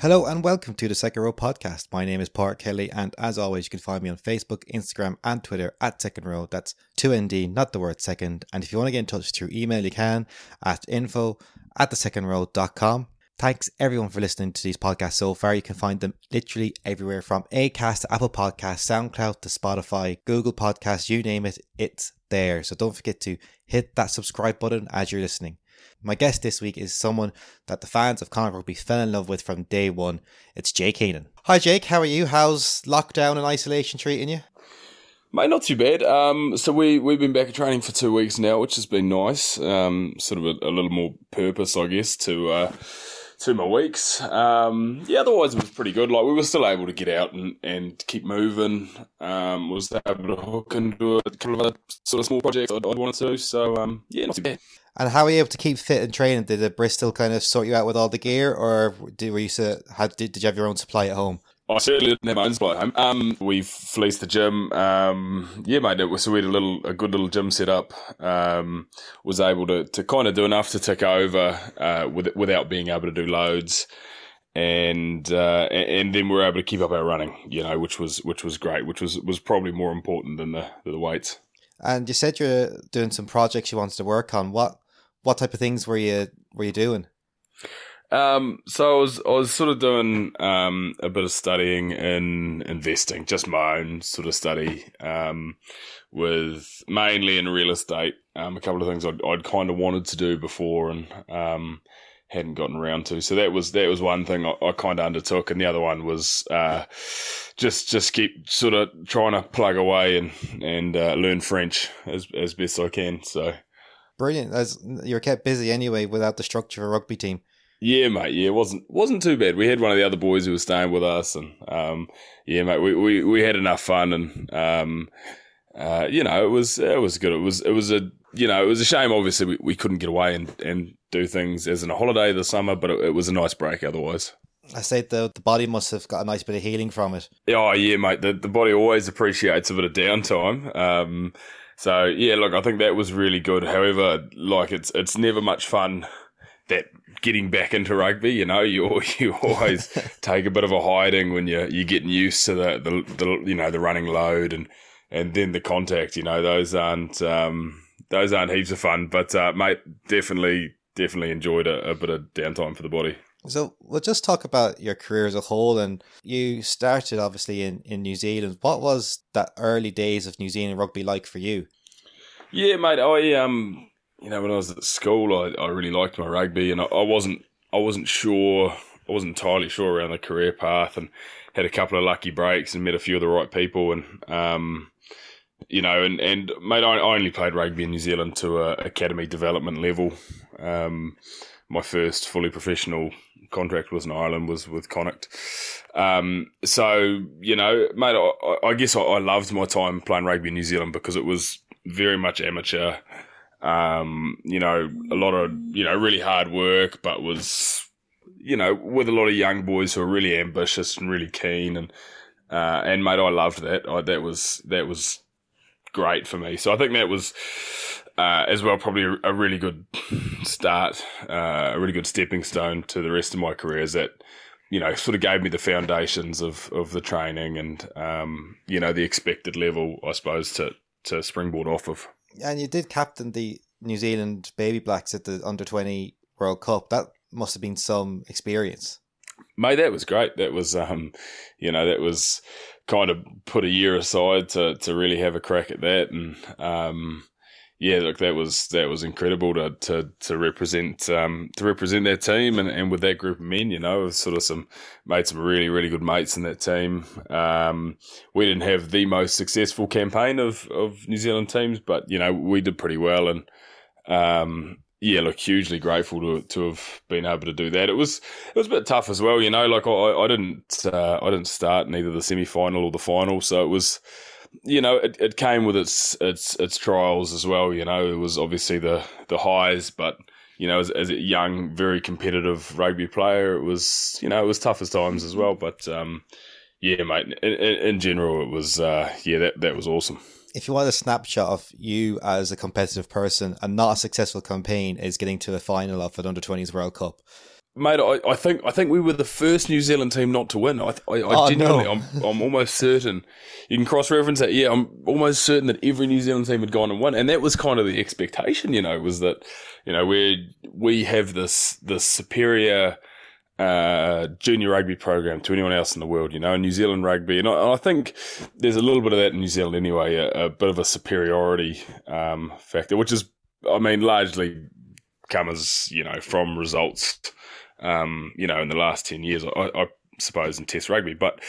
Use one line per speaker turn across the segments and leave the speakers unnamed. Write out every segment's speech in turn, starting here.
Hello and welcome to the Second Row podcast. My name is Park Kelly, and as always, you can find me on Facebook, Instagram, and Twitter at Second Row. That's 2ND, not the word second. And if you want to get in touch through email, you can at info at thesecondrow.com. Thanks everyone for listening to these podcasts so far. You can find them literally everywhere from Acast to Apple Podcasts, SoundCloud to Spotify, Google Podcasts, you name it, it's there. So don't forget to hit that subscribe button as you're listening. My guest this week is someone that the fans of Connacht Rugby fell in love with from day one. It's Jake Heenan. Hi, Jake. How are you? How's lockdown and isolation treating you?
Mate, not too bad. Um, so we we've been back at training for two weeks now, which has been nice. Um, sort of a, a little more purpose, I guess, to uh, to my weeks. Um, yeah, otherwise it was pretty good. Like we were still able to get out and, and keep moving. Um, was able to hook into a couple of other sort of small projects I'd, I'd wanted to. So um, yeah, not too bad.
And how were you able to keep fit and training? Did the Bristol kind of sort you out with all the gear, or did were you to, had, did, did you have your own supply at home?
I certainly didn't have my own supply at home. Um, we fleeced the gym. Um, yeah, mate. It was, so we had a little, a good little gym set up. Um, was able to, to kind of do enough to tick over uh, with, without being able to do loads, and uh, and then we were able to keep up our running. You know, which was which was great. Which was was probably more important than the the weights.
And you said you're doing some projects you wanted to work on. What what type of things were you were you doing?
Um, so I was I was sort of doing um, a bit of studying in investing, just my own sort of study, um, with mainly in real estate. Um, a couple of things I'd, I'd kind of wanted to do before and um, hadn't gotten around to. So that was that was one thing I, I kind of undertook, and the other one was uh, just just keep sort of trying to plug away and and uh, learn French as as best I can. So
brilliant. As you're kept busy anyway without the structure of a rugby team.
Yeah, mate. Yeah, it wasn't wasn't too bad. We had one of the other boys who was staying with us, and um, yeah, mate, we, we, we had enough fun, and um, uh, you know, it was it was good. It was it was a you know it was a shame. Obviously, we, we couldn't get away and, and do things as in a holiday this summer, but it, it was a nice break otherwise.
I said the the body must have got a nice bit of healing from it.
Oh yeah, mate. The the body always appreciates a bit of downtime. Um, so yeah, look, I think that was really good. However, like it's it's never much fun that getting back into rugby. You know, you you always take a bit of a hiding when you're you're getting used to the, the, the you know the running load and and then the contact. You know, those aren't um, those aren't heaps of fun. But uh, mate, definitely definitely enjoyed a, a bit of downtime for the body.
So we'll just talk about your career as a whole. And you started obviously in, in New Zealand. What was that early days of New Zealand rugby like for you?
Yeah, mate. I um you know, when I was at school, I, I really liked my rugby, and I, I wasn't I wasn't sure I wasn't entirely sure around the career path, and had a couple of lucky breaks and met a few of the right people, and um, you know, and and mate, I, I only played rugby in New Zealand to a academy development level. Um, my first fully professional contract was in Ireland, was with Connacht. Um, so you know, mate, I, I guess I, I loved my time playing rugby in New Zealand because it was very much amateur um, you know, a lot of, you know, really hard work, but was, you know, with a lot of young boys who are really ambitious and really keen. And, uh, and mate, I loved that. I, that was, that was great for me. So I think that was, uh, as well, probably a, a really good start, uh, a really good stepping stone to the rest of my career is that, you know, sort of gave me the foundations of, of the training and, um, you know, the expected level, I suppose, to, to springboard off of
and you did captain the New Zealand Baby Blacks at the under twenty World Cup. That must have been some experience.
Mate, that was great. That was, um, you know, that was kind of put a year aside to to really have a crack at that, and um, yeah, look, that was that was incredible to to to represent um, to represent that team and, and with that group of men, you know, sort of some made some really really good mates in that team. Um, we didn't have the most successful campaign of of New Zealand teams, but you know we did pretty well, and um, yeah, look, hugely grateful to to have been able to do that. It was it was a bit tough as well, you know. Like I, I didn't uh, I didn't start neither the semi final or the final, so it was you know, it, it came with its its its trials as well. You know, it was obviously the the highs, but you know, as, as a young, very competitive rugby player, it was you know it was tough as times as well. But um, yeah, mate, in, in, general, it was uh, yeah that that was awesome.
If you want a snapshot of you as a competitive person and not a successful campaign is getting to the final of an under twenties World Cup,
mate, I, I think I think we were the first New Zealand team not to win. I, I, I
Oh,
genuinely,
no.
I'm, I'm almost certain. You can cross reference that. Yeah, I'm almost certain that every New Zealand team had gone and won, and that was kind of the expectation. You know, was that you know we we have this this superior uh, junior rugby program to anyone else in the world. You know, New Zealand rugby, and I, I think there's a little bit of that in New Zealand anyway. A, a bit of a superiority um, factor, which is, I mean, largely comes you know from results. Um, you know, in the last ten years, I, I suppose in Test rugby, but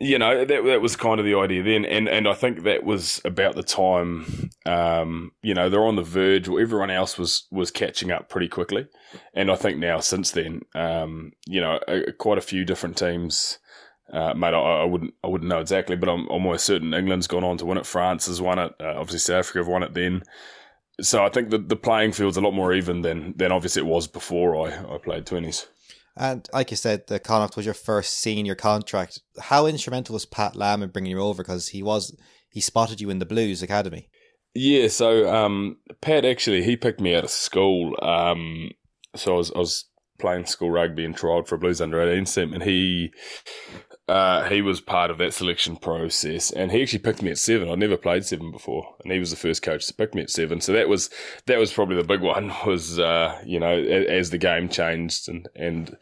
you know that that was kind of the idea then, and and I think that was about the time. Um, you know, they're on the verge, everyone else was was catching up pretty quickly, and I think now since then, um, you know, a, quite a few different teams. Uh, mate, I, I wouldn't, I wouldn't know exactly, but I'm almost certain England's gone on to win it. France has won it. Uh, obviously, South Africa have won it. Then, so I think the the playing field's a lot more even than than obviously it was before I I played twenties.
And like you said, the Connacht was your first senior contract. How instrumental was Pat Lam in bringing you over? Because he was he spotted you in the Blues Academy.
Yeah, so um, Pat actually he picked me out of school. Um, so I was I was playing school rugby and trialled for a Blues under eighteen team, and he uh, he was part of that selection process, and he actually picked me at seven. I'd never played seven before, and he was the first coach to pick me at seven. So that was that was probably the big one. Was uh, you know as the game changed and and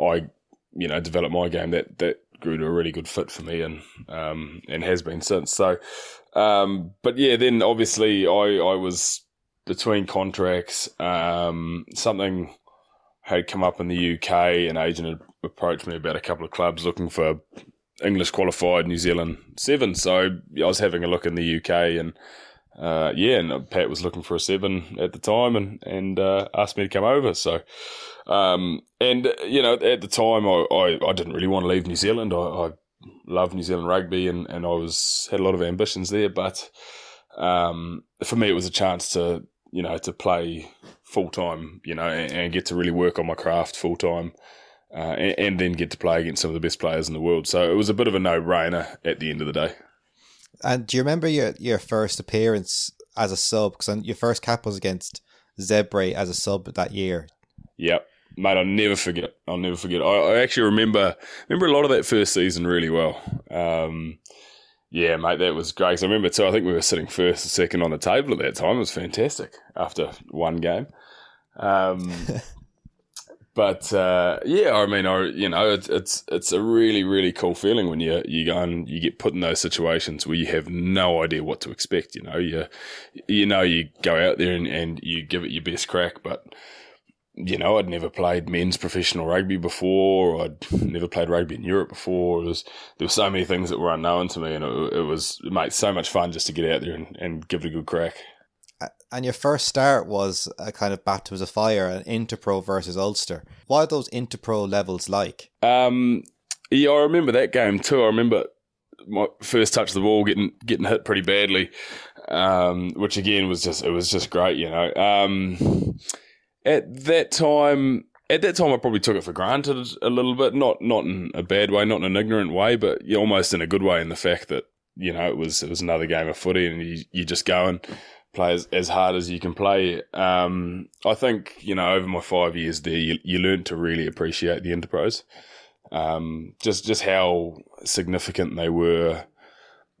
I you know developed my game that that grew to a really good fit for me and um, and has been since. So, um, but yeah, then obviously I I was between contracts. Um, something had come up in the UK, an agent had approached me about a couple of clubs looking for English qualified New Zealand seven. So I was having a look in the UK and. Uh, yeah, and Pat was looking for a seven at the time, and and uh, asked me to come over. So, um, and you know, at the time, I, I, I didn't really want to leave New Zealand. I, I love New Zealand rugby, and, and I was had a lot of ambitions there. But um, for me, it was a chance to you know to play full time, you know, and, and get to really work on my craft full time. Uh, and, and then get to play against some of the best players in the world. So it was a bit of a no brainer at the end of the day.
And do you remember your your first appearance as a sub? Because your first cap was against Zebre as a sub that year.
Yep. Mate, I'll never forget. I'll never forget. I, I actually remember remember a lot of that first season really well. Um, yeah, mate, that was great. 'Cause I remember too. I think we were sitting first or second on the table at that time. It was fantastic after one game. Um, but uh, yeah, I mean, I you know, it's it's it's a really really cool feeling when you you go and you get put in those situations where you have no idea what to expect. You know, you you know you go out there and, and you give it your best crack, but you know, I'd never played men's professional rugby before. I'd never played rugby in Europe before. It was there were so many things that were unknown to me, and it, it was mate so much fun just to get out there and, and give it a good crack.
And your first start was a kind of baptism of fire, an Interpro versus Ulster. What are those Interpro levels like?
Um, yeah, I remember that game too. I remember my first touch of the ball getting getting hit pretty badly, um, which again was just it was just great, you know. Um, at that time, at that time, I probably took it for granted a little bit, not not in a bad way, not in an ignorant way, but almost in a good way. In the fact that you know it was it was another game of footy, and you you just go and play as, as hard as you can play. Um, I think you know over my five years there, you you learn to really appreciate the Interpros um, just just how significant they were,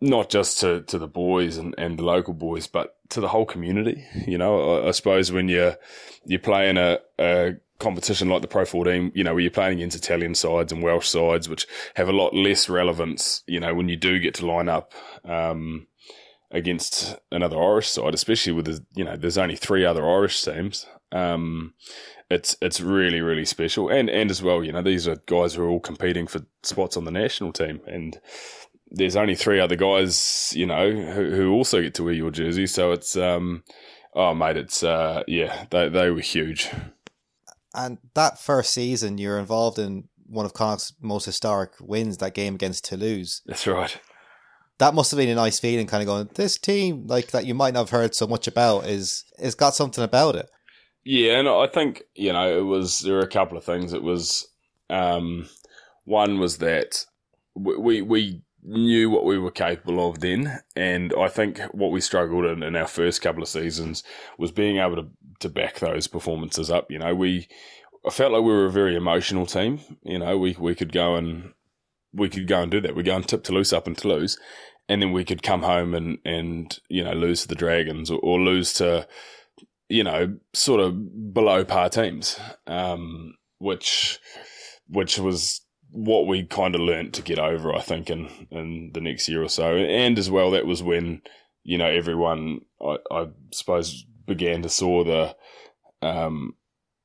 not just to, to the boys and, and the local boys, but to the whole community. You know, I, I suppose when you're you're playing a, a competition like the Pro 14, you know, where you're playing against Italian sides and Welsh sides, which have a lot less relevance, you know, when you do get to line up. Um, against another Irish side, especially with the, you know, there's only three other Irish teams. Um, it's it's really really special, and and as well, you know, these are guys who are all competing for spots on the national team, and there's only three other guys, you know, who, who also get to wear your jersey. So it's um, oh mate, it's uh, yeah, they they were huge.
And that first season, you're involved in one of Connacht's most historic wins, that game against Toulouse.
That's right.
That must have been a nice feeling, kind of going, this team, like that you might not have heard so much about, is is got something about it.
Yeah, and I think you know it was there were a couple of things. It was um, one was that we, we knew what we were capable of then, and I think what we struggled in in our first couple of seasons was being able to to back those performances up. You know, we I felt like we were a very emotional team. You know, we we could go and we could go and do that. We go and tip Toulouse up in Toulouse, and then we could come home and and you know lose to the Dragons or, or lose to you know sort of below par teams, um, which which was what we kind of learnt to get over. I think in in the next year or so, and as well that was when you know everyone I, I suppose began to saw the um,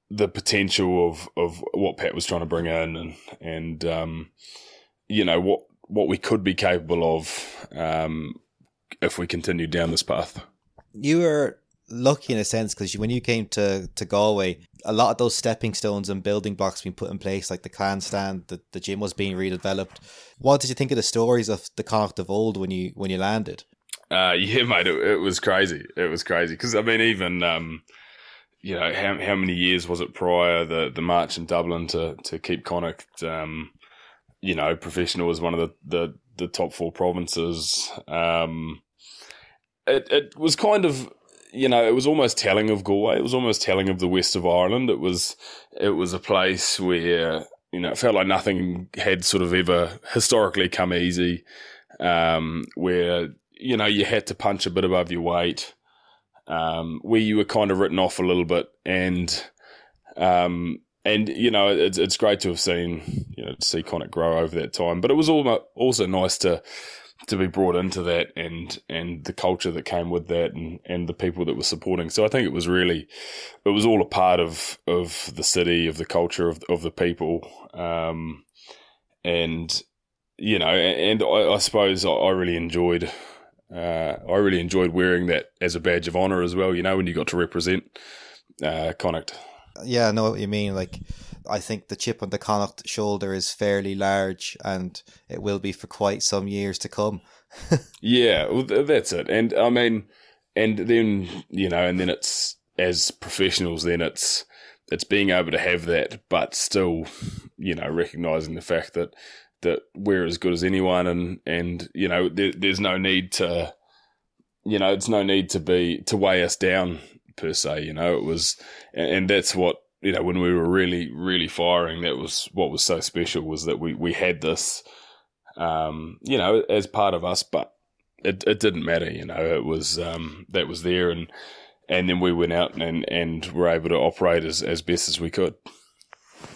the potential of, of what Pat was trying to bring in and and um, you know what what we could be capable of um, if we continued down this path.
You were lucky in a sense because when you came to, to Galway, a lot of those stepping stones and building blocks being put in place, like the clan stand, the, the gym was being redeveloped. What did you think of the stories of the Connacht of old when you when you landed?
Uh, yeah, mate, it, it, was crazy. It was crazy because I mean, even um, you know how how many years was it prior the the march in Dublin to to keep Connacht um, you know professional as one of the the, the top four provinces. Um, it it was kind of you know it was almost telling of Galway. It was almost telling of the west of Ireland. It was it was a place where you know it felt like nothing had sort of ever historically come easy. Um, where you know you had to punch a bit above your weight um, where you were kind of written off a little bit, and um, and you know it's it's great to have seen you know to see Connacht grow over that time, but it was also nice to to be brought into that and and the culture that came with that and and the people that were supporting. So I think it was really it was all a part of of the city, of the culture, of of the people, um, and you know, and I, I suppose I really enjoyed uh, I really enjoyed wearing that as a badge of honor as well. You know, when you got to represent uh, Connacht.
Yeah, I know what you mean. Like, I think the chip on the Connacht shoulder is fairly large, and it will be for quite some years to come.
yeah, well, that's it. And I mean, and then you know, and then it's as professionals, then it's it's being able to have that, but still, you know, recognizing the fact that that we're as good as anyone, and and you know there, there's no need to, you know, it's no need to be to weigh us down per se. You know, it was, and, and that's what you know when we were really really firing. That was what was so special was that we we had this, um, you know, as part of us, but it it didn't matter. You know, it was um, that was there and. And then we went out and, and were able to operate as, as best as we could.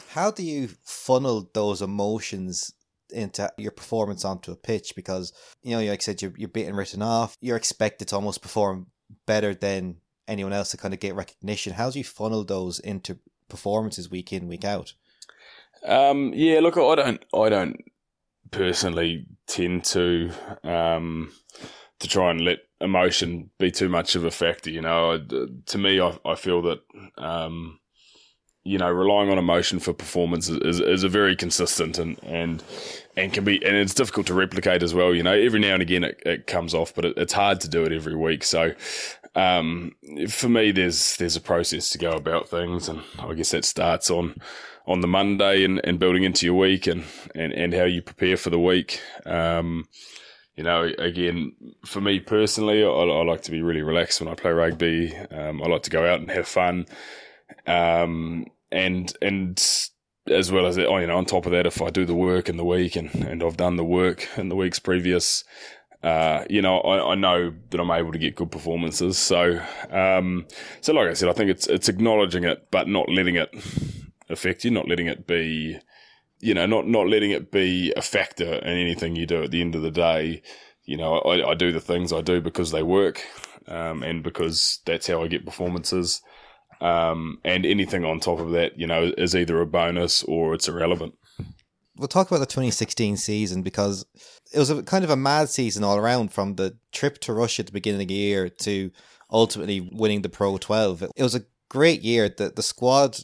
How do you funnel those emotions into your performance onto a pitch because you know like I said you're, you're being written off you're expected to almost perform better than anyone else to kind of get recognition how do you funnel those into performances week in week out
um, yeah look I don't I don't personally tend to um, to try and let emotion be too much of a factor you know to me I, I feel that um, you know, relying on emotion for performance is, is, is, a very consistent and, and and can be and it's difficult to replicate as well. You know, every now and again it, it comes off, but it, it's hard to do it every week. So um, for me, there's there's a process to go about things, and I guess that starts on on the Monday and, and building into your week and, and, and how you prepare for the week. Um, you know, again, for me personally, I, I, like to be really relaxed when I play rugby. Um, I like to go out and have fun. Um, and and as well as you know, on top of that, if I do the work in the week and, and I've done the work in the weeks previous, uh, you know, I, I, know that I'm able to get good performances. So, um, so like I said, I think it's it's acknowledging it, but not letting it affect you, not letting it be, you know, not not letting it be a factor in anything you do. At the end of the day, you know, I, I do the things I do because they work, um, and because that's how I get performances. Um, and anything on top of that, you know, is either a bonus or it's irrelevant.
We'll talk about the 2016 season because it was a kind of a mad season all around from the trip to Russia at the beginning of the year to ultimately winning the Pro 12. It was a great year. The, the squad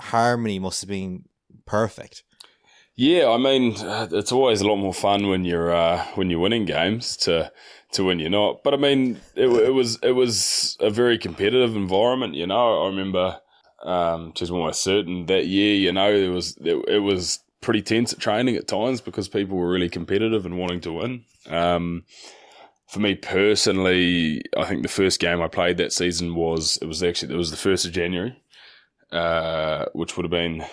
harmony must have been perfect.
Yeah, I mean, it's always a lot more fun when you're uh, when you're winning games to to when you're not. But I mean, it, it was it was a very competitive environment. You know, I remember um, just almost certain that year. You know, it was it, it, was pretty tense at training at times because people were really competitive and wanting to win. Um, for me personally, I think the first game I played that season was it was actually it was the first of January. uh, which would have been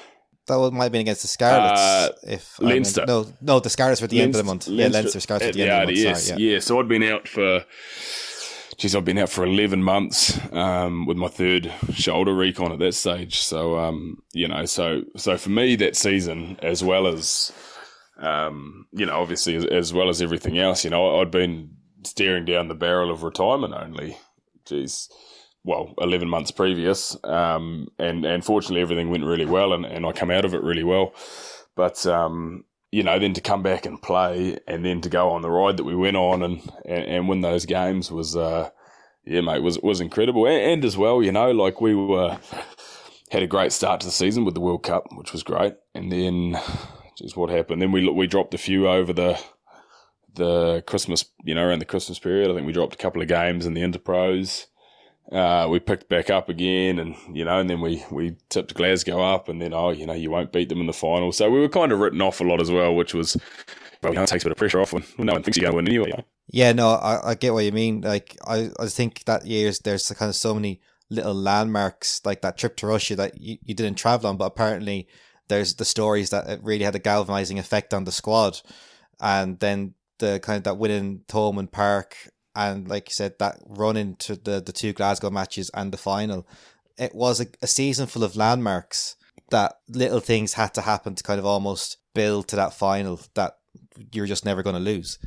that might have been against the Scarlets. Uh, if
Leinster.
no, no, the Scarlets were at the Leinster, end of the month. Leinster, yeah, Leinster Scarlets at the, end of the month. Sorry,
yeah. yeah. So I'd been out for. Geez, I've been out for eleven months um, with my third shoulder recon at that stage. So um, you know, so so for me that season, as well as um, you know, obviously as, as well as everything else, you know, I'd been staring down the barrel of retirement only. Geez, well, 11 months previous. Um, and, and fortunately, everything went really well and, and I come out of it really well. But, um, you know, then to come back and play and then to go on the ride that we went on and, and, and win those games was, uh, yeah, mate, was, was incredible. And, and as well, you know, like we were, had a great start to the season with the World Cup, which was great. And then, just what happened? Then we, we dropped a few over the, the Christmas, you know, around the Christmas period. I think we dropped a couple of games in the Interpros uh, we picked back up again, and you know, and then we we tipped Glasgow up, and then oh, you know, you won't beat them in the final. So we were kind of written off a lot as well, which was well, you know, it takes a bit of pressure off when, no one thinks you're going to win anyway.
Yeah, no, I, I get what you mean. Like I, I think that years there's kind of so many little landmarks, like that trip to Russia that you, you didn't travel on, but apparently there's the stories that it really had a galvanizing effect on the squad, and then the kind of that winning Thomond Park and like you said, that run into the the two Glasgow matches and the final, it was a, a season full of landmarks. That little things had to happen to kind of almost build to that final that you're just never going to lose.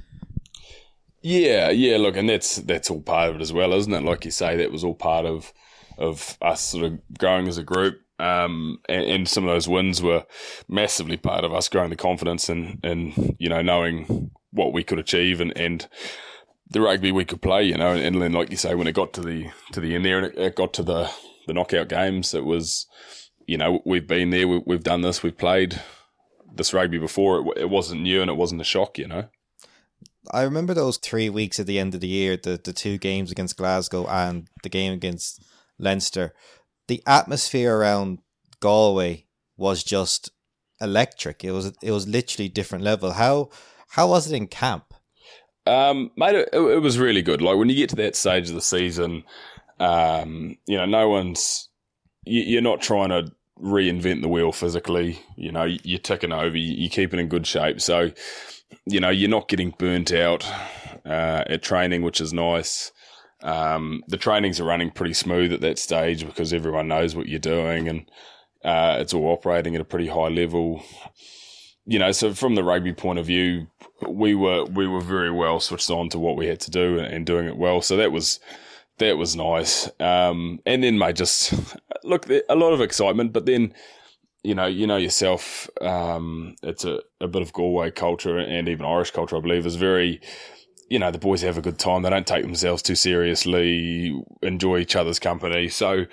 Yeah, yeah. Look, and that's that's all part of it as well, isn't it? Like you say, that was all part of of us sort of growing as a group. Um, and, and, some of those wins were massively part of us growing the confidence and and you know knowing what we could achieve and and the rugby we could play, you know, and then like you say, when it got to the to the end there and it, it got to the the knockout games, it was, you know, we've been there, we, have done this, we've played this rugby before. It, it wasn't new and it wasn't a shock, you know.
I remember those three weeks at the end of the year, the the two games against Glasgow and the game against Leinster. The atmosphere around Galway was just electric. It was it was literally different level. How how was it in camp?
Um, mate, it, it, was really good. Like when you get to that stage of the season, um, you know, no one's you, are not trying to reinvent the wheel physically. You know, you're ticking over, you, are keeping in good shape. So, you know, you're not getting burnt out uh, at training, which is nice. Um, the trainings are running pretty smooth at that stage because everyone knows what you're doing and uh, it's all operating at a pretty high level you know, so from the rugby point of view, we were we were very well switched on to what we had to do and, doing it well. So that was that was nice. Um, and then, mate, just look, a lot of excitement, but then. You know, you know yourself. Um, it's a, a bit of Galway culture and even Irish culture, I believe, is very you know, the boys have a good time. They don't take themselves too seriously, enjoy each other's company. So,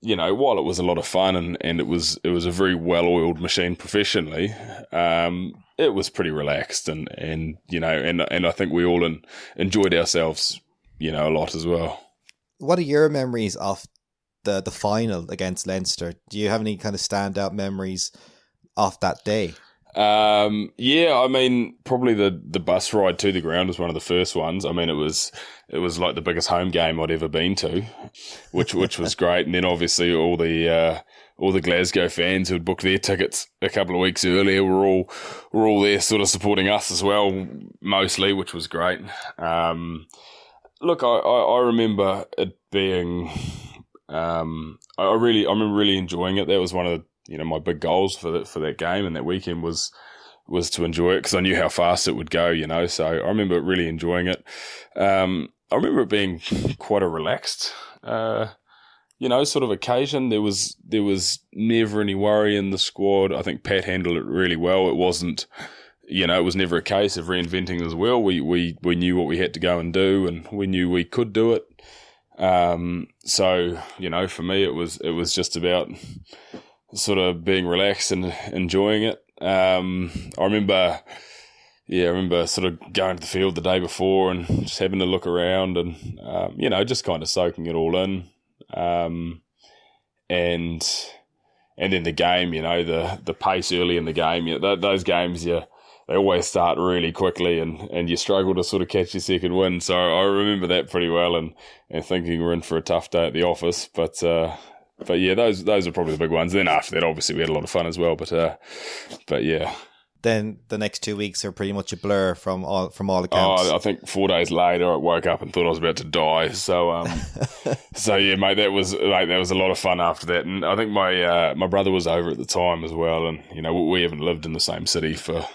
you know, while it was a lot of fun and, and it was it was a very well oiled machine professionally, um, it was pretty relaxed and, and you know and and I think we all in, enjoyed ourselves, you know, a lot as well.
What are your memories of the the final against Leinster? Do you have any kind of standout memories of that day?
Um, yeah, I mean, probably the, the bus ride to the ground was one of the first ones. I mean, it was it was like the biggest home game I'd ever been to, which which was great. And then obviously all the uh, all the Glasgow fans who'd booked their tickets a couple of weeks earlier were all were all there, sort of supporting us as well, mostly, which was great. Um, look, I, I, I remember it being. Um, I really, I remember really enjoying it. That was one of the you know my big goals for that for that game and that weekend was was to enjoy it because I knew how fast it would go. You know, so I remember really enjoying it. Um, I remember it being quite a relaxed. Uh, you know, sort of occasion. There was there was never any worry in the squad. I think Pat handled it really well. It wasn't, you know, it was never a case of reinventing as well. We we we knew what we had to go and do, and we knew we could do it. Um, so you know, for me, it was it was just about sort of being relaxed and enjoying it. Um, I remember, yeah, I remember sort of going to the field the day before and just having to look around and, um, you know, just kind of soaking it all in. Um, and, and then the game, you know, the, the pace early in the game, you know, those games, you, they always start really quickly and, and you struggle to sort of catch your second win. So I remember that pretty well and, and thinking we're in for a tough day at the office. But, uh, but yeah, those those are probably the big ones. Then after that, obviously we had a lot of fun as well. But uh, but yeah.
Then the next two weeks are pretty much a blur from all from all accounts.
Oh, I think four days later, I woke up and thought I was about to die. So, um, so yeah, mate, that was like that was a lot of fun after that. And I think my uh, my brother was over at the time as well, and you know we haven't lived in the same city for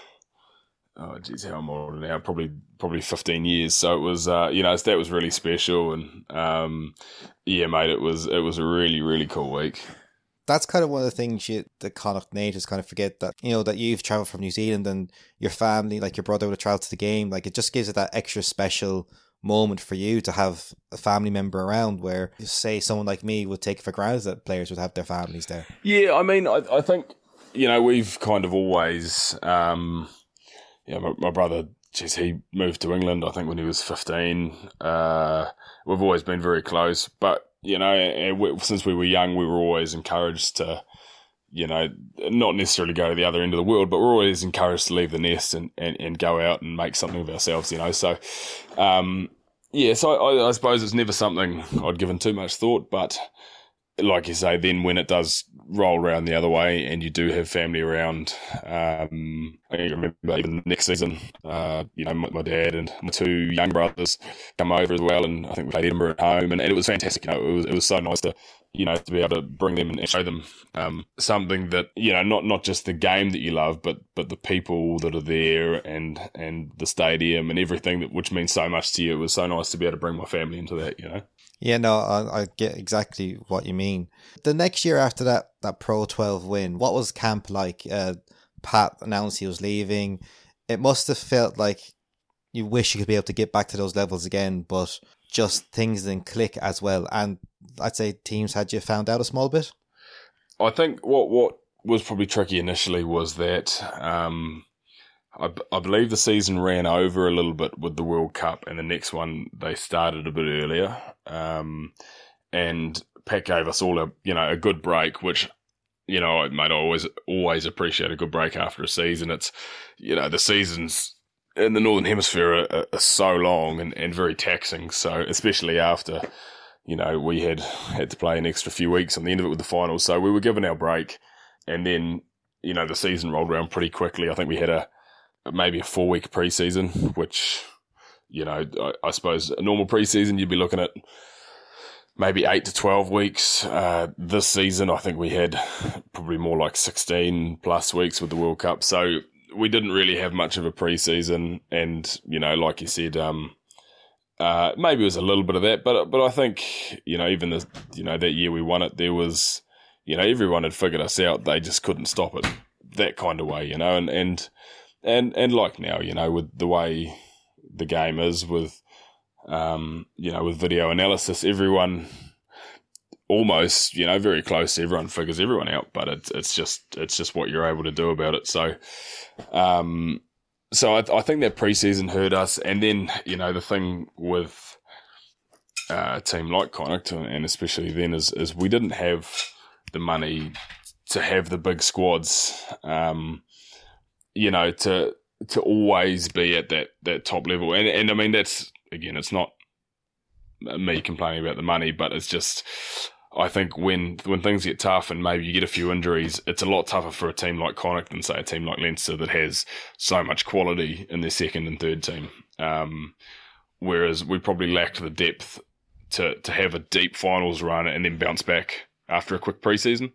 oh geez, how older now, probably probably 15 years. So it was, uh, you know, that was really special, and um, yeah, mate, it was it was a really really cool week.
That's kind of one of the things you, the Connacht natives kind of forget that you know that you've traveled from New Zealand and your family, like your brother, would have traveled to the game. Like it just gives it that extra special moment for you to have a family member around where say someone like me would take for granted that players would have their families there
yeah i mean i, I think you know we've kind of always um yeah, my, my brother, geez, he moved to England, I think, when he was 15. Uh, we've always been very close, but, you know, we, since we were young, we were always encouraged to, you know, not necessarily go to the other end of the world, but we're always encouraged to leave the nest and, and, and go out and make something of ourselves, you know. So, um, yeah, so I, I suppose it's never something I'd given too much thought, but like you say, then when it does roll around the other way and you do have family around, um, I remember even next season, uh, you know, my, my, dad and my two young brothers come over as well, and I think we played Edinburgh at home, and, and it was fantastic. You know, it was it was so nice to you know to be able to bring them and show them um, something that you know not not just the game that you love, but but the people that are there and and the stadium and everything that which means so much to you. It was so nice to be able to bring my family into that. You know.
Yeah, no, I, I, get exactly what you mean. The next year after that, that Pro 12 win, what was camp like? Uh, Pat announced he was leaving. It must have felt like you wish you could be able to get back to those levels again, but just things didn't click as well. And I'd say teams had you found out a small bit.
I think what what was probably tricky initially was that um, I, I believe the season ran over a little bit with the World Cup, and the next one they started a bit earlier. Um, and Pat gave us all a you know a good break, which you know, mate, I always always appreciate a good break after a season. It's you know the seasons in the northern hemisphere are, are so long and, and very taxing. So especially after you know we had had to play an extra few weeks on the end of it with the finals, so we were given our break, and then you know the season rolled around pretty quickly. I think we had a maybe a four week preseason, which, you know, I, I, suppose a normal preseason you'd be looking at maybe eight to 12 weeks. Uh, this season, I think we had probably more like 16 plus weeks with the World Cup. So we didn't really have much of a preseason. And, you know, like you said, um, uh, maybe it was a little bit of that, but but I think you know even the you know that year we won it, there was you know everyone had figured us out. They just couldn't stop it that kind of way, you know, and and and and like now, you know, with the way the game is, with um, you know, with video analysis, everyone almost, you know, very close. Everyone figures everyone out, but it's it's just it's just what you're able to do about it. So, um, so I, I think that preseason hurt us, and then you know the thing with uh, a team like Connacht, and especially then, is is we didn't have the money to have the big squads. Um, you know, to to always be at that that top level. And and I mean that's again, it's not me complaining about the money, but it's just I think when when things get tough and maybe you get a few injuries, it's a lot tougher for a team like Connacht than say a team like Leinster that has so much quality in their second and third team. Um, whereas we probably lacked the depth to to have a deep finals run and then bounce back after a quick preseason.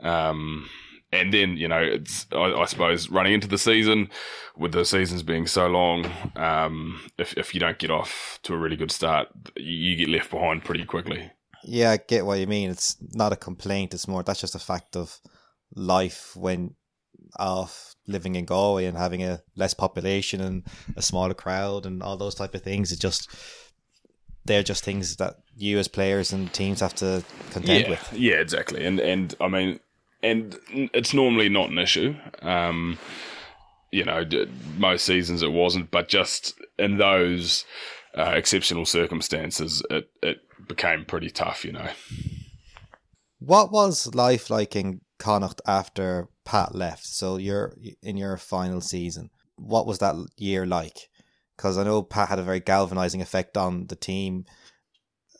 Um, and then you know it's I, I, suppose running into the season with the seasons being so long um, if, if you don't get off to a really good start you get left behind pretty quickly.
Yeah i get what you mean. It's not a complaint. It's more that's just a fact of life when of living in galway and having a less population and a smaller crowd and all those type of things. It just they're just things that you as players and teams have to contend
yeah,
with.
yeah exactly. And and i mean and it's normally not an issue. Um, you know, most seasons it wasn't, but just in those uh, exceptional circumstances, it it became pretty tough. You know.
What was life like in Connacht after Pat left? So you're in your final season. What was that year like? Because I know Pat had a very galvanizing effect on the team.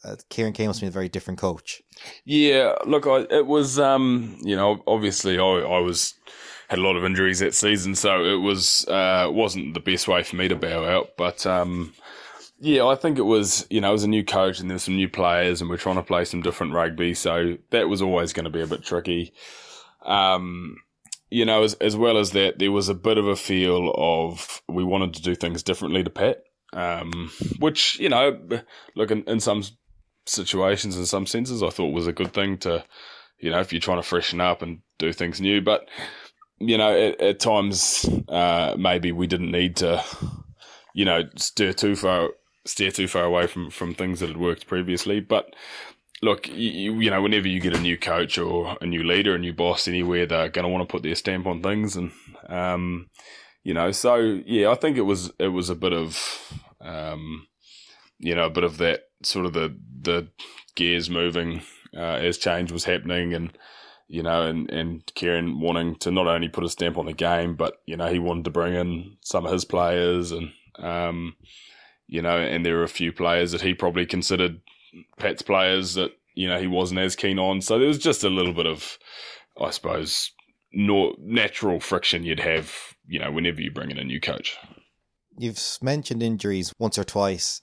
Uh, Kieran Keane be a very different coach.
Yeah, look, I, it was, um, you know, obviously I, I was had a lot of injuries that season, so it was uh, wasn't the best way for me to bow out. But um, yeah, I think it was, you know, it was a new coach and there's some new players, and we're trying to play some different rugby, so that was always going to be a bit tricky. Um, you know, as as well as that, there was a bit of a feel of we wanted to do things differently to Pat um, which you know, look in, in some situations, in some senses, I thought was a good thing to, you know, if you're trying to freshen up and do things new. But you know, at, at times uh, maybe we didn't need to, you know, steer too far, steer too far away from from things that had worked previously. But look, you, you know, whenever you get a new coach or a new leader, a new boss anywhere, they're going to want to put their stamp on things, and um, you know, so yeah, I think it was it was a bit of um, you know, a bit of that sort of the the gears moving uh, as change was happening, and you know, and and Kieran wanting to not only put a stamp on the game, but you know, he wanted to bring in some of his players, and um, you know, and there were a few players that he probably considered Pat's players that you know he wasn't as keen on. So there was just a little bit of, I suppose, no, natural friction you'd have, you know, whenever you bring in a new coach
you've mentioned injuries once or twice.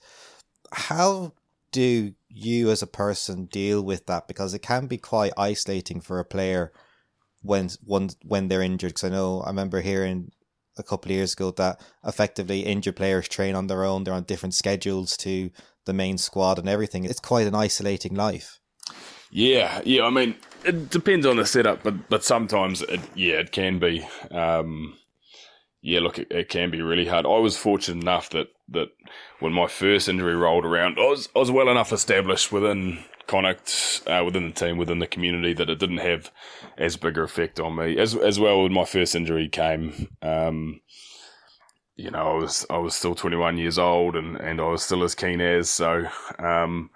How do you as a person deal with that? Because it can be quite isolating for a player when when when they're injured. Because I know I remember hearing a couple of years ago that effectively injured players train on their own. They're on different schedules to the main squad and everything. It's quite an isolating life.
Yeah, yeah. I mean, it depends on the setup, but but sometimes, it, yeah, it can be. Um, yeah, look, it, it, can be really hard. I was fortunate enough that, that when my first injury rolled around, I was I was well enough established within Connacht, uh, within the team, within the community, that it didn't have as big an effect on me. As as well, when my first injury came, um, you know, I was I was still 21 years old, and, and I was still as keen as so. Um,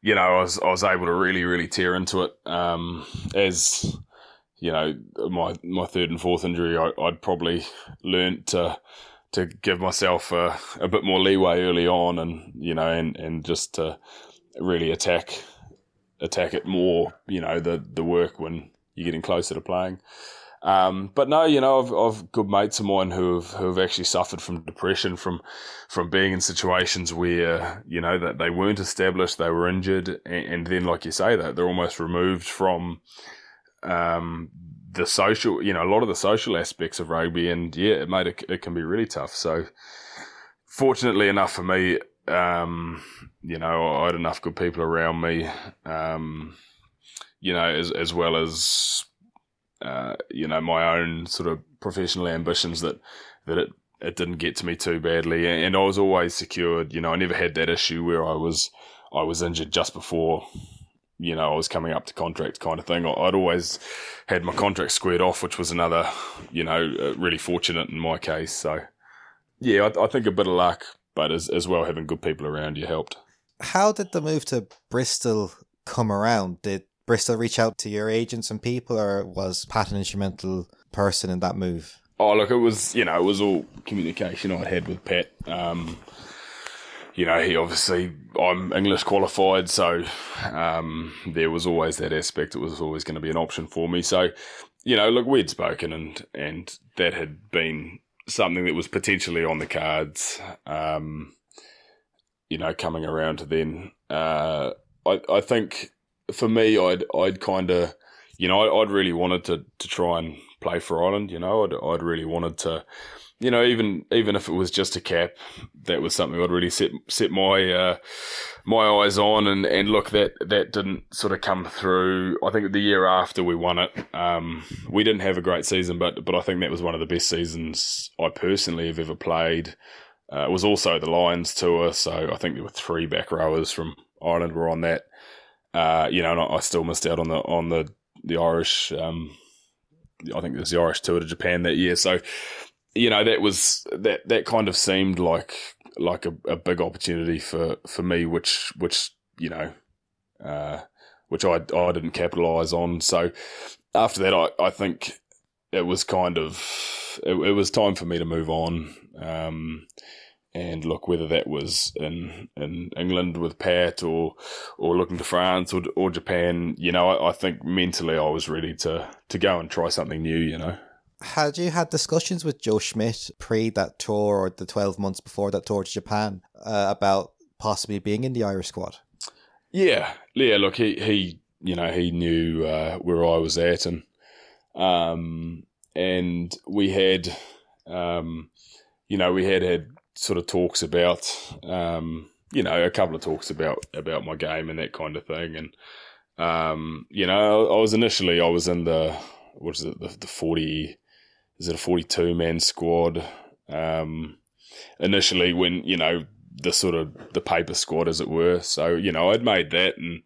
you know, I was I was able to really really tear into it um, as you know, my my third and fourth injury, I, would probably learnt to to give myself a, a, bit more leeway early on, and you know, and, and just to really attack attack it more. You know, the the work when you're getting closer to playing. Um, but no, you know, I've, I've good mates of mine who have who have actually suffered from depression from from being in situations where you know that they weren't established, they were injured, and, and then, like you say, that they're almost removed from um, the social, you know, a lot of the social aspects of rugby, and yeah, it made it, it can be really tough. So, fortunately enough for me, um, you know, I had enough good people around me, um, you know, as as well as uh, you know my own sort of professional ambitions that that it it didn't get to me too badly, and I was always secured. You know, I never had that issue where I was I was injured just before you know, I was coming up to contract kind of thing. I'd always had my contract squared off, which was another, you know, uh, really fortunate in my case. So, yeah, I, I think a bit of luck, but as, as well having good people around you helped.
How did the move to Bristol come around? Did Bristol reach out to your agents and people, or was Pat an instrumental person in that move?
Oh, look, it was, you know, it was all communication I'd had with Pat. Um, you know, he obviously, I'm English qualified, so um, there was always that aspect. It was always going to be an option for me. So, you know, look, we'd spoken, and and that had been something that was potentially on the cards. Um, you know, coming around to then, uh, I I think for me, I'd I'd kind of, you know, I'd, really wanted to to try and play for Ireland. You know, I'd I'd really wanted to you know, even even if it was just a cap, that was something I'd really set set my uh, my eyes on. And, and look, that that didn't sort of come through. I think the year after we won it, um, we didn't have a great season, but but I think that was one of the best seasons I personally have ever played. Uh, it was also the Lions tour, so I think there were three back rowers from Ireland were on that. Uh, you know, and I still missed out on the on the the Irish. Um, I think there's the Irish tour to Japan that year. So you know that was that that kind of seemed like like a, a big opportunity for for me, which which you know, uh, which I I didn't capitalize on. So after that, I I think it was kind of it, it was time for me to move on. Um, and look whether that was in in England with Pat or or looking to France or or Japan. You know, I, I think mentally I was ready to to go and try something new. You know.
Had you had discussions with Joe Schmidt pre that tour or the 12 months before that tour to Japan uh, about possibly being in the Irish squad?
Yeah, yeah. Look, he he you know he knew uh, where I was at, and um, and we had um, you know we had had sort of talks about um, you know a couple of talks about about my game and that kind of thing, and um, you know I was initially I was in the what is it the, the forty is it a forty two man squad um, initially when you know the sort of the paper squad, as it were. So you know, I'd made that, and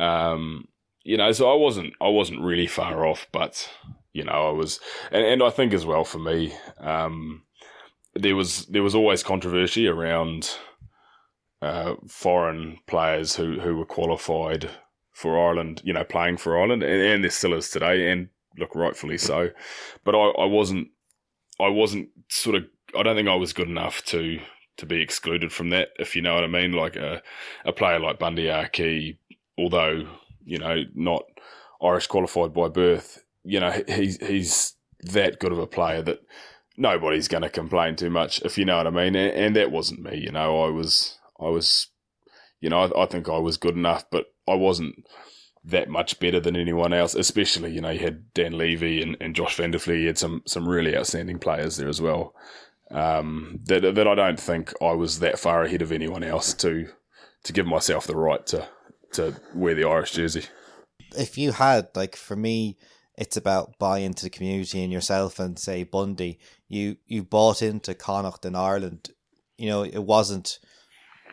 um, you know, so I wasn't I wasn't really far off, but you know, I was, and, and I think as well for me, um, there was there was always controversy around uh, foreign players who who were qualified for Ireland, you know, playing for Ireland, and, and there still is today, and look, rightfully so. But I, I wasn't, I wasn't sort of, I don't think I was good enough to to be excluded from that, if you know what I mean. Like a, a player like Bundee Aki, although, you know, not Irish qualified by birth, you know, he's, he's that good of a player that nobody's going to complain too much, if you know what I mean. And, and, that wasn't me, you know, I was, I was, you know, I, I think I was good enough, but I wasn't that much better than anyone else, especially, you know, you had Dan Leavy and, and Josh van der Flier, you had some, some really outstanding players there as well um, that that I don't think I was that far ahead of anyone else to to give myself the right to to wear the Irish jersey.
If you had like for me, it's about buy into the community and yourself and say Bundee. you you bought into Connacht in Ireland. You know, it wasn't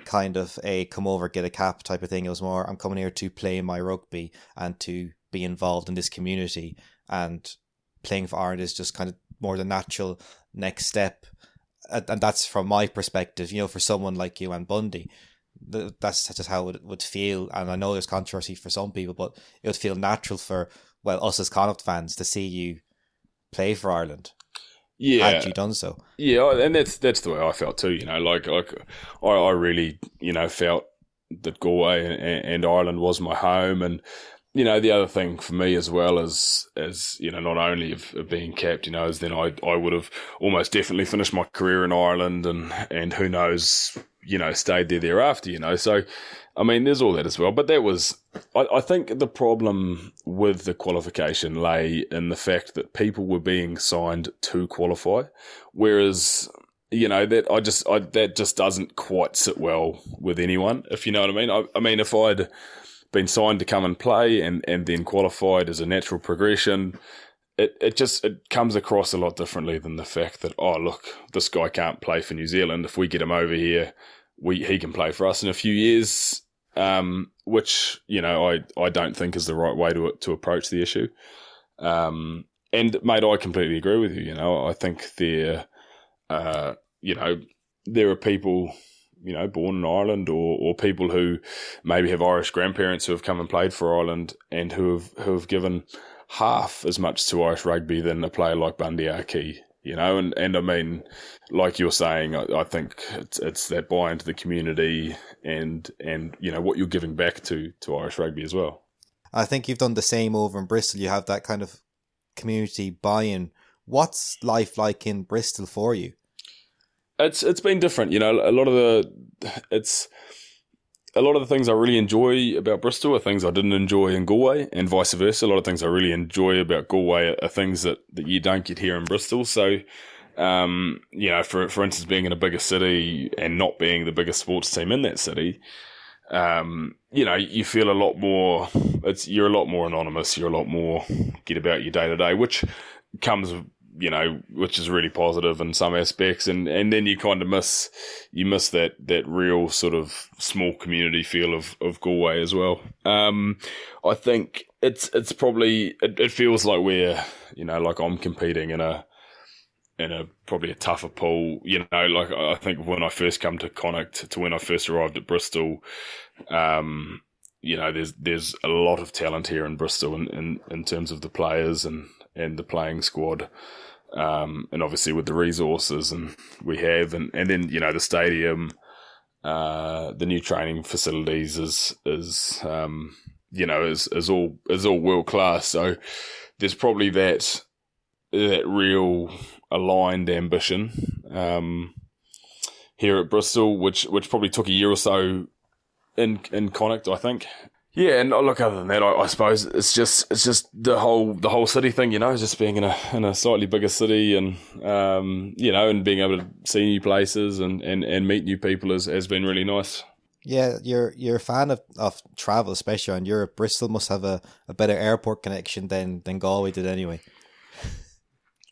kind of a come over get a cap type of thing. It was more I'm coming here to play my rugby and to be involved in this community and playing for Ireland is just kind of more the natural next step and that's from my perspective. You know, for someone like you and Bundee, that's just how it would feel. And I know there's controversy for some people, but it would feel natural for well us as Connacht fans to see you play for Ireland.
Yeah,
had you done so?
Yeah, and that's that's the way I felt too. You know, like like I, I really you know felt that Galway and, and Ireland was my home, and you know, the other thing for me as well is, as you know, not only of, of, being capped, you know, is then I, I would have almost definitely finished my career in Ireland and, and who knows, you know, stayed there thereafter, you know. So, I mean, there's all that as well. But that was, I, I think the problem with the qualification lay in the fact that people were being signed to qualify, whereas you know that I just I, that just doesn't quite sit well with anyone, if you know what I mean. I, I mean, if I'd been signed to come and play and, and then qualified as a natural progression, it, it just it comes across a lot differently than the fact that oh look this guy can't play for New Zealand. If we get him over here we he can play for us in a few years um, which you know I, I don't think is the right way to to approach the issue. Um, and mate I completely agree with you you know. I think there uh, you know there are people you know, born in Ireland or, or people who maybe have Irish grandparents who have come and played for Ireland and who have, who have given half as much to Irish rugby than a player like Bundee Aki, you know, and, and I mean, like you're saying, I, I think it's, it's that buy into the community and, and, you know, what you're giving back to, to Irish rugby as well.
I think you've done the same over in Bristol. You have that kind of community buy-in. What's life like in Bristol for you?
it's it's been different. You know, a lot of the it's a lot of the things I really enjoy about Bristol are things I didn't enjoy in Galway, and vice versa. A lot of things I really enjoy about Galway are, things that, that you don't get here in Bristol. So, um, you know, for for instance, being in a bigger city and not being the biggest sports team in that city, um, you know, you feel a lot more. It's you're a lot more anonymous. You're a lot more get about your day to day, which comes you know, which is really positive in some aspects, and and then you kind of miss you miss that that real sort of small community feel of of Galway as well. Um, I think it's it's probably it, it feels like we're you know like I'm competing in a in a probably a tougher pool. You know, like I think when I first come to Connacht to when I first arrived at Bristol, um, you know, there's there's a lot of talent here in Bristol in, in, in terms of the players and, and the playing squad. um, and obviously with the resources and we have, and, and then you know the stadium, uh, the new training facilities is is um, you know is is all is all world class. So there's probably that that real aligned ambition um, here at Bristol, which which probably took a year or so in in Connacht, I think. Yeah, and look, other than that, I, I, suppose it's just it's just the whole the whole city thing, you know, just being in a in a slightly bigger city, and um, you know, and being able to see new places and, and, and meet new people has, has been really nice.
Yeah, you're you're a fan of, of travel, especially around Europe. Bristol must have a, a better airport connection than than Galway did anyway.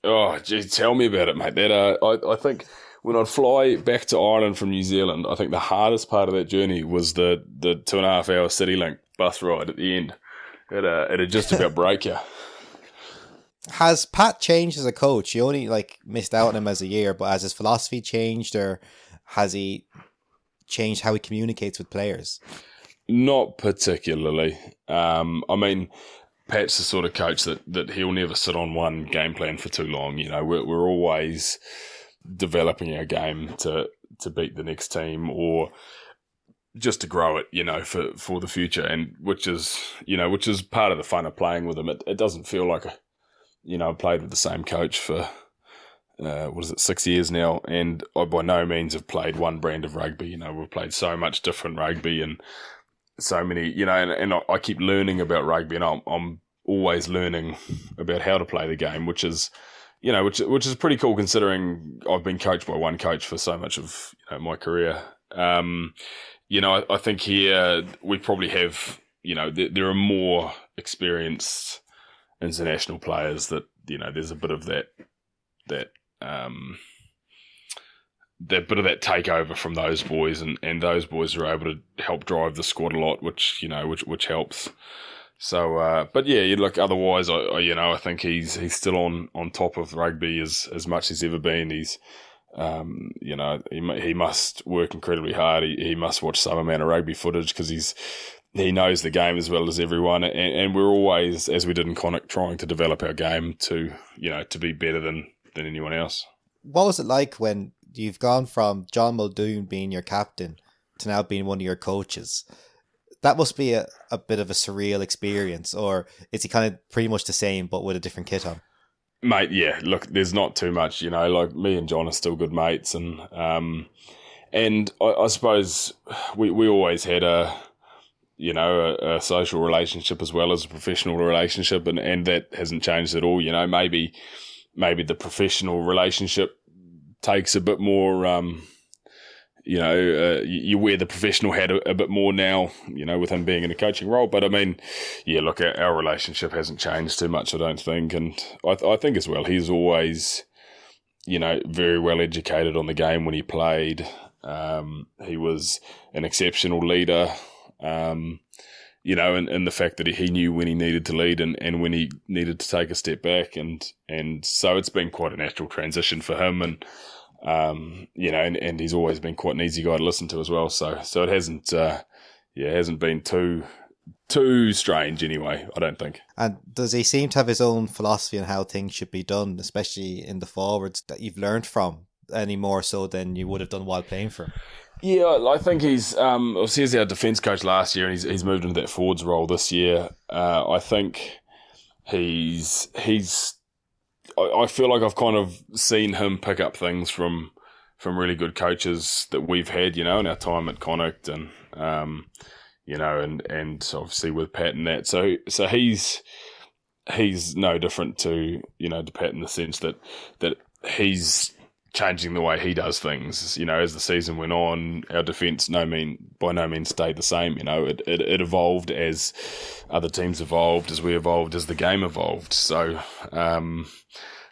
Oh, gee, tell me about it, mate. That uh, I I think when I'd fly back to Ireland from New Zealand, I think the hardest part of that journey was the the two and a half hour CityLink bus ride at the end. It uh, it'd just about break you.
Has Pat changed as a coach? You only like missed out on him as a year, but has his philosophy changed, or has he changed how he communicates with players?
Not particularly. Um, I mean, Pat's the sort of coach that, that he'll never sit on one game plan for too long. You know, we're, we're always developing our game to to beat the next team or just to grow it, you know, for, for the future, and which is, you know, which is part of the fun of playing with them. It, it doesn't feel like a, you know, I played with the same coach for, uh, what is it, six years now, and I by no means have played one brand of rugby. You know, we've played so much different rugby and so many, you know, and, and I keep learning about rugby, and I'm, I'm always learning about how to play the game, which is, you know, which which is pretty cool considering I've been coached by one coach for so much of you know, my career. Um, you know, I, I, think here we probably have, you know, th- there are more experienced international players that you know. There's a bit of that that um, that bit of that takeover from those boys, and, and those boys are able to help drive the squad a lot, which you know, which which helps. So, uh, but yeah, look. Otherwise, I, I, you know, I think he's he's still on on top of rugby as as much as ever been. He's um, you know, he, he must work incredibly hard. He, he must watch some amount of rugby footage because he's he knows the game as well as everyone. And, and we're always, as we did in Connacht, trying to develop our game to you know to be better than than anyone else.
What was it like when you've gone from John Muldoon being your captain to now being one of your coaches? That must be a, a bit of a surreal experience, or is he kind of pretty much the same but with a different kit on?
Mate, yeah, look, there's not too much, you know, like me and John are still good mates. And, um, and I, I suppose we, we always had a, you know, a, a, social relationship as well as a professional relationship. And, and that hasn't changed at all. You know, maybe, maybe the professional relationship takes a bit more, um, you know, uh, you wear the professional hat a, a, bit more now, you know, with him being in a coaching role. But I mean, yeah, look, our, our relationship hasn't changed too much, I don't think. And I, I think as well, he's always, you know, very well educated on the game when he played. Um, he was an exceptional leader, um, you know, and, and the fact that he knew when he needed to lead and, and when he needed to take a step back. And, and so it's been quite a natural transition for him. And, um, you know, and, and he's always been quite an easy guy to listen to as well. So, so it hasn't, uh, yeah, it hasn't been too, too strange anyway. I don't think.
And does he seem to have his own philosophy on how things should be done, especially in the forwards that you've learned from, any more so than you would have done while playing for him?
Yeah, I think he's um, obviously he's our defence coach last year, and he's he's moved into that forwards role this year. Uh, I think he's he's I, I feel like I've kind of seen him pick up things from from really good coaches that we've had, you know, in our time at Connacht and um, you know, and and obviously with Pat and that. So so he's he's no different to you know to Pat in the sense that that he's changing the way he does things. You know, as the season went on, our defence no mean by no means stayed the same. You know, it, it, it evolved as other teams evolved, as we evolved, as the game evolved. So, um,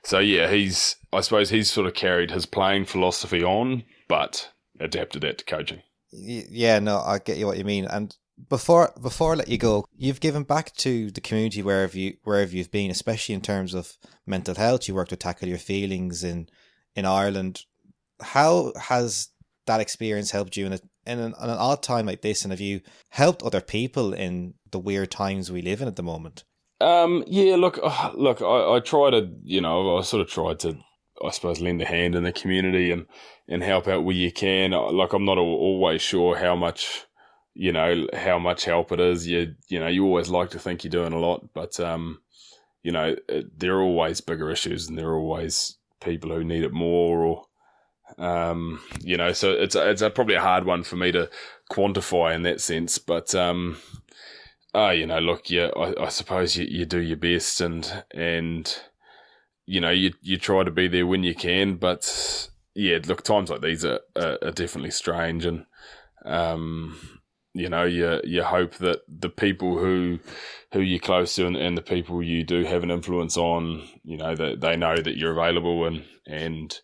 so yeah, he's I suppose he's sort of carried his playing philosophy on, but adapted it to coaching.
Yeah, no, I get you what you mean. And before before I let you go, you've given back to the community wherever you wherever you've been, especially in terms of mental health. You worked to tackle your feelings in in Ireland. How has that experience helped you in, a, in an, an odd time like this? And have you helped other people in the weird times we live in at the moment?
Um, yeah, look, uh, look, I, I try to, you know, I sort of tried to, I suppose, lend a hand in the community and, and help out where you can. Like, I'm not always sure how much, you know, how much help it is. You, you know, you always like to think you're doing a lot, but, um, you know, it, there are always bigger issues and there are always people who need it more or, um, you know, so it's, it's a, probably a hard one for me to quantify in that sense, but, um, uh, you know, look, yeah, I, I suppose you, you do your best and, and, you know, you, you try to be there when you can, but yeah, look, times like these are, are, are definitely strange and, um, you know, you, you hope that the people who, who you're close to and, and the people you do have an influence on, you know, that they know that you're available and, and,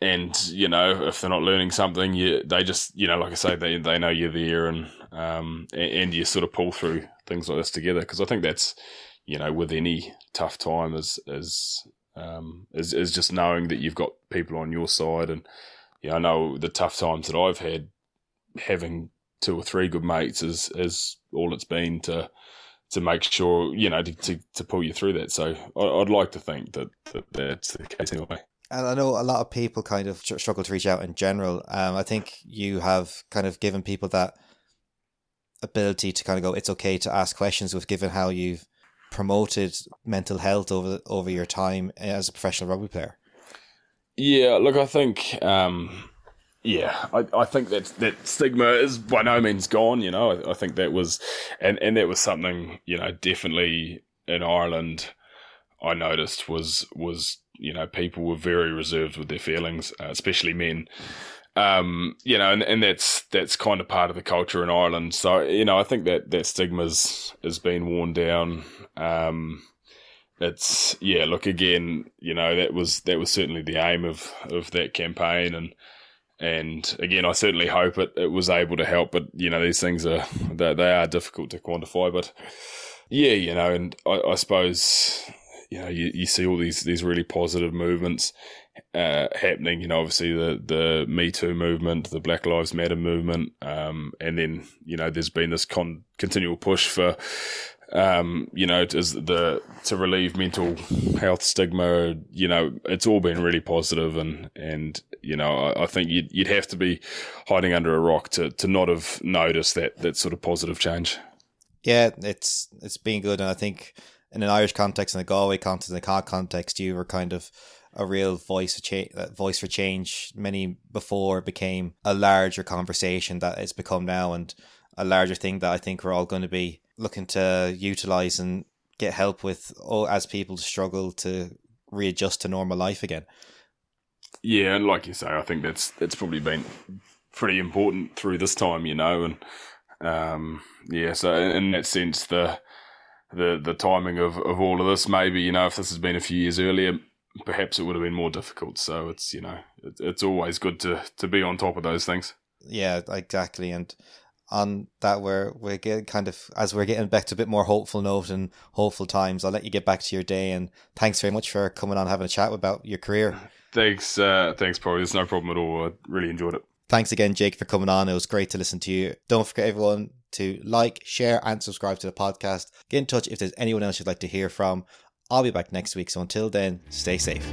and you know if they're not learning something you they just you know like i say they, they know you're there and um and, and you sort of pull through things like this together. Because i think that's you know with any tough time is is um is, is just knowing that you've got people on your side. And yeah i know the tough times that i've had having two or three good mates is is all it's been to to make sure you know to, to, to pull you through that so I, would like to think that, that that's the case anyway
and I know a lot of people kind of struggle to reach out in general. Um, I think you have kind of given people that ability to kind of go, it's okay to ask questions with given how you've promoted mental health over over your time as a professional rugby player.
Yeah, look, I think, um, yeah, I, I think that that stigma is by no means gone. You know, I, I think that was, and and that was something you know definitely in Ireland. I noticed was was you know, people were very reserved with their feelings, uh, especially men. Um, you know, and, and that's that's kind of part of the culture in Ireland. So, you know, I think that that stigma's has been worn down. Um, it's yeah, look again, you know, that was that was certainly the aim of of that campaign and and again, I certainly hope it, it was able to help. But you know, these things are they, they are difficult to quantify. But yeah, you know, and I, I suppose you know, you, you see all these these really positive movements uh, happening. You know, obviously the the Me Too movement, the Black Lives Matter movement, um, and then you know, there's been this con- continual push for. Um, you know, as the to relieve mental health stigma, you know, it's all been really positive, and and you know, I, I think you'd you'd have to be hiding under a rock to to not have noticed that that sort of positive change.
Yeah, it's it's been good, and I think in an Irish context, in a Galway context, in a Cork context, you were kind of a real voice for change, voice for change. Many before became a larger conversation that it's become now, and a larger thing that I think we're all going to be looking to utilize and get help with oh, as people struggle to readjust to normal life again.
Yeah, and like you say, I think that's that's probably been pretty important through this time, you know, and um, yeah. So in that sense, the the the timing of, of all of this. Maybe you know if this has been a few years earlier, perhaps it would have been more difficult. So it's you know it, it's always good to to be on top of those things.
Yeah, exactly. And on that, we're we're getting kind of as we're getting back to a bit more hopeful note and hopeful times. I'll let you get back to your day. And thanks very much for coming on having a chat about your career.
Thanks, uh, thanks, Paul. There's no problem at all. I really enjoyed it.
Thanks again, Jake, for coming on. It was great to listen to you. Don't forget, everyone, to like, share, and subscribe to the podcast. Get in touch if there's anyone else you'd like to hear from. I'll be back next week. So until then, stay safe.